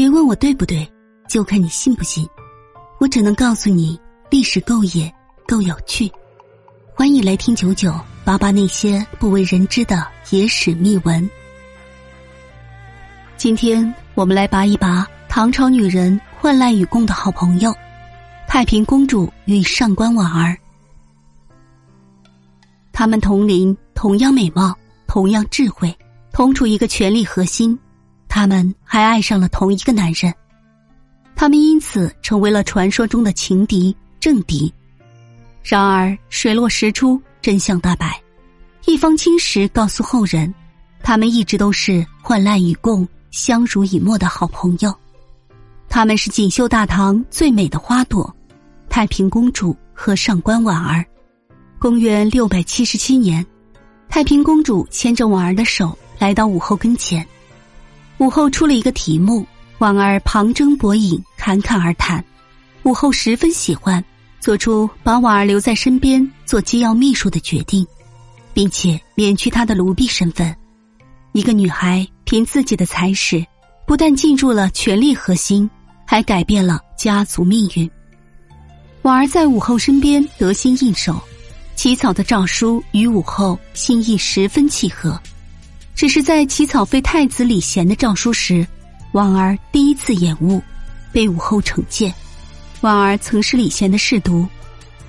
别问我对不对，就看你信不信。我只能告诉你，历史够野，够有趣。欢迎来听九九八八那些不为人知的野史秘闻。今天我们来拔一拔唐朝女人患难与共的好朋友——太平公主与上官婉儿。他们同龄，同样美貌，同样智慧，同处一个权力核心。他们还爱上了同一个男人，他们因此成为了传说中的情敌、政敌。然而水落石出，真相大白，一方青石告诉后人，他们一直都是患难与共、相濡以沫的好朋友。他们是锦绣大唐最美的花朵——太平公主和上官婉儿。公元六百七十七年，太平公主牵着婉儿的手来到武后跟前。武后出了一个题目，婉儿旁征博引，侃侃而谈。武后十分喜欢，做出把婉儿留在身边做机要秘书的决定，并且免去她的奴婢身份。一个女孩凭自己的才识，不但进入了权力核心，还改变了家族命运。婉儿在武后身边得心应手，起草的诏书与武后心意十分契合。只是在起草废太子李贤的诏书时，婉儿第一次延误，被武后惩戒。婉儿曾是李贤的侍读，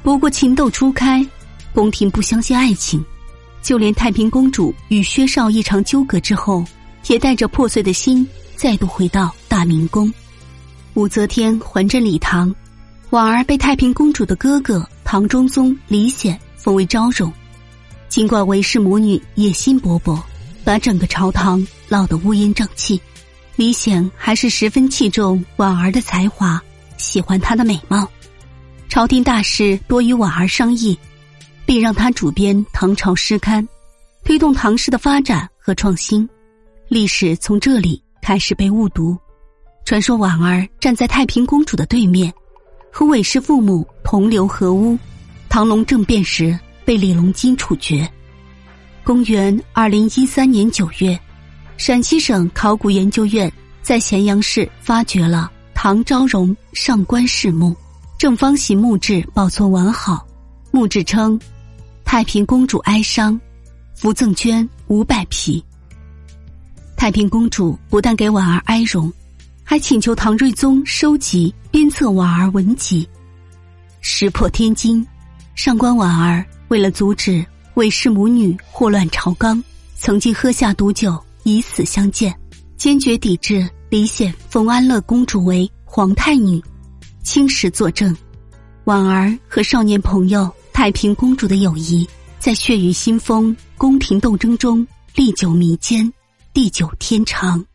不过情窦初开，宫廷不相信爱情，就连太平公主与薛绍一场纠葛之后，也带着破碎的心再度回到大明宫。武则天还政李唐，婉儿被太平公主的哥哥唐中宗李显封为昭容。尽管韦氏母女野心勃勃。把整个朝堂闹得乌烟瘴气，李显还是十分器重婉儿的才华，喜欢她的美貌。朝廷大事多与婉儿商议，并让她主编《唐朝诗刊》，推动唐诗的发展和创新。历史从这里开始被误读。传说婉儿站在太平公主的对面，和韦氏父母同流合污。唐隆政变时被李隆基处决。公元二零一三年九月，陕西省考古研究院在咸阳市发掘了唐昭容上官氏墓，正方形墓志保存完好。墓志称：“太平公主哀伤，伏赠绢五百匹。”太平公主不但给婉儿哀荣，还请求唐睿宗收集鞭策婉儿文集。石破天惊，上官婉儿为了阻止。韦氏母女祸乱朝纲，曾经喝下毒酒以死相见，坚决抵制李显封安乐公主为皇太女。青史作证，婉儿和少年朋友太平公主的友谊，在血雨腥风宫廷斗争中历久弥坚，地久天长。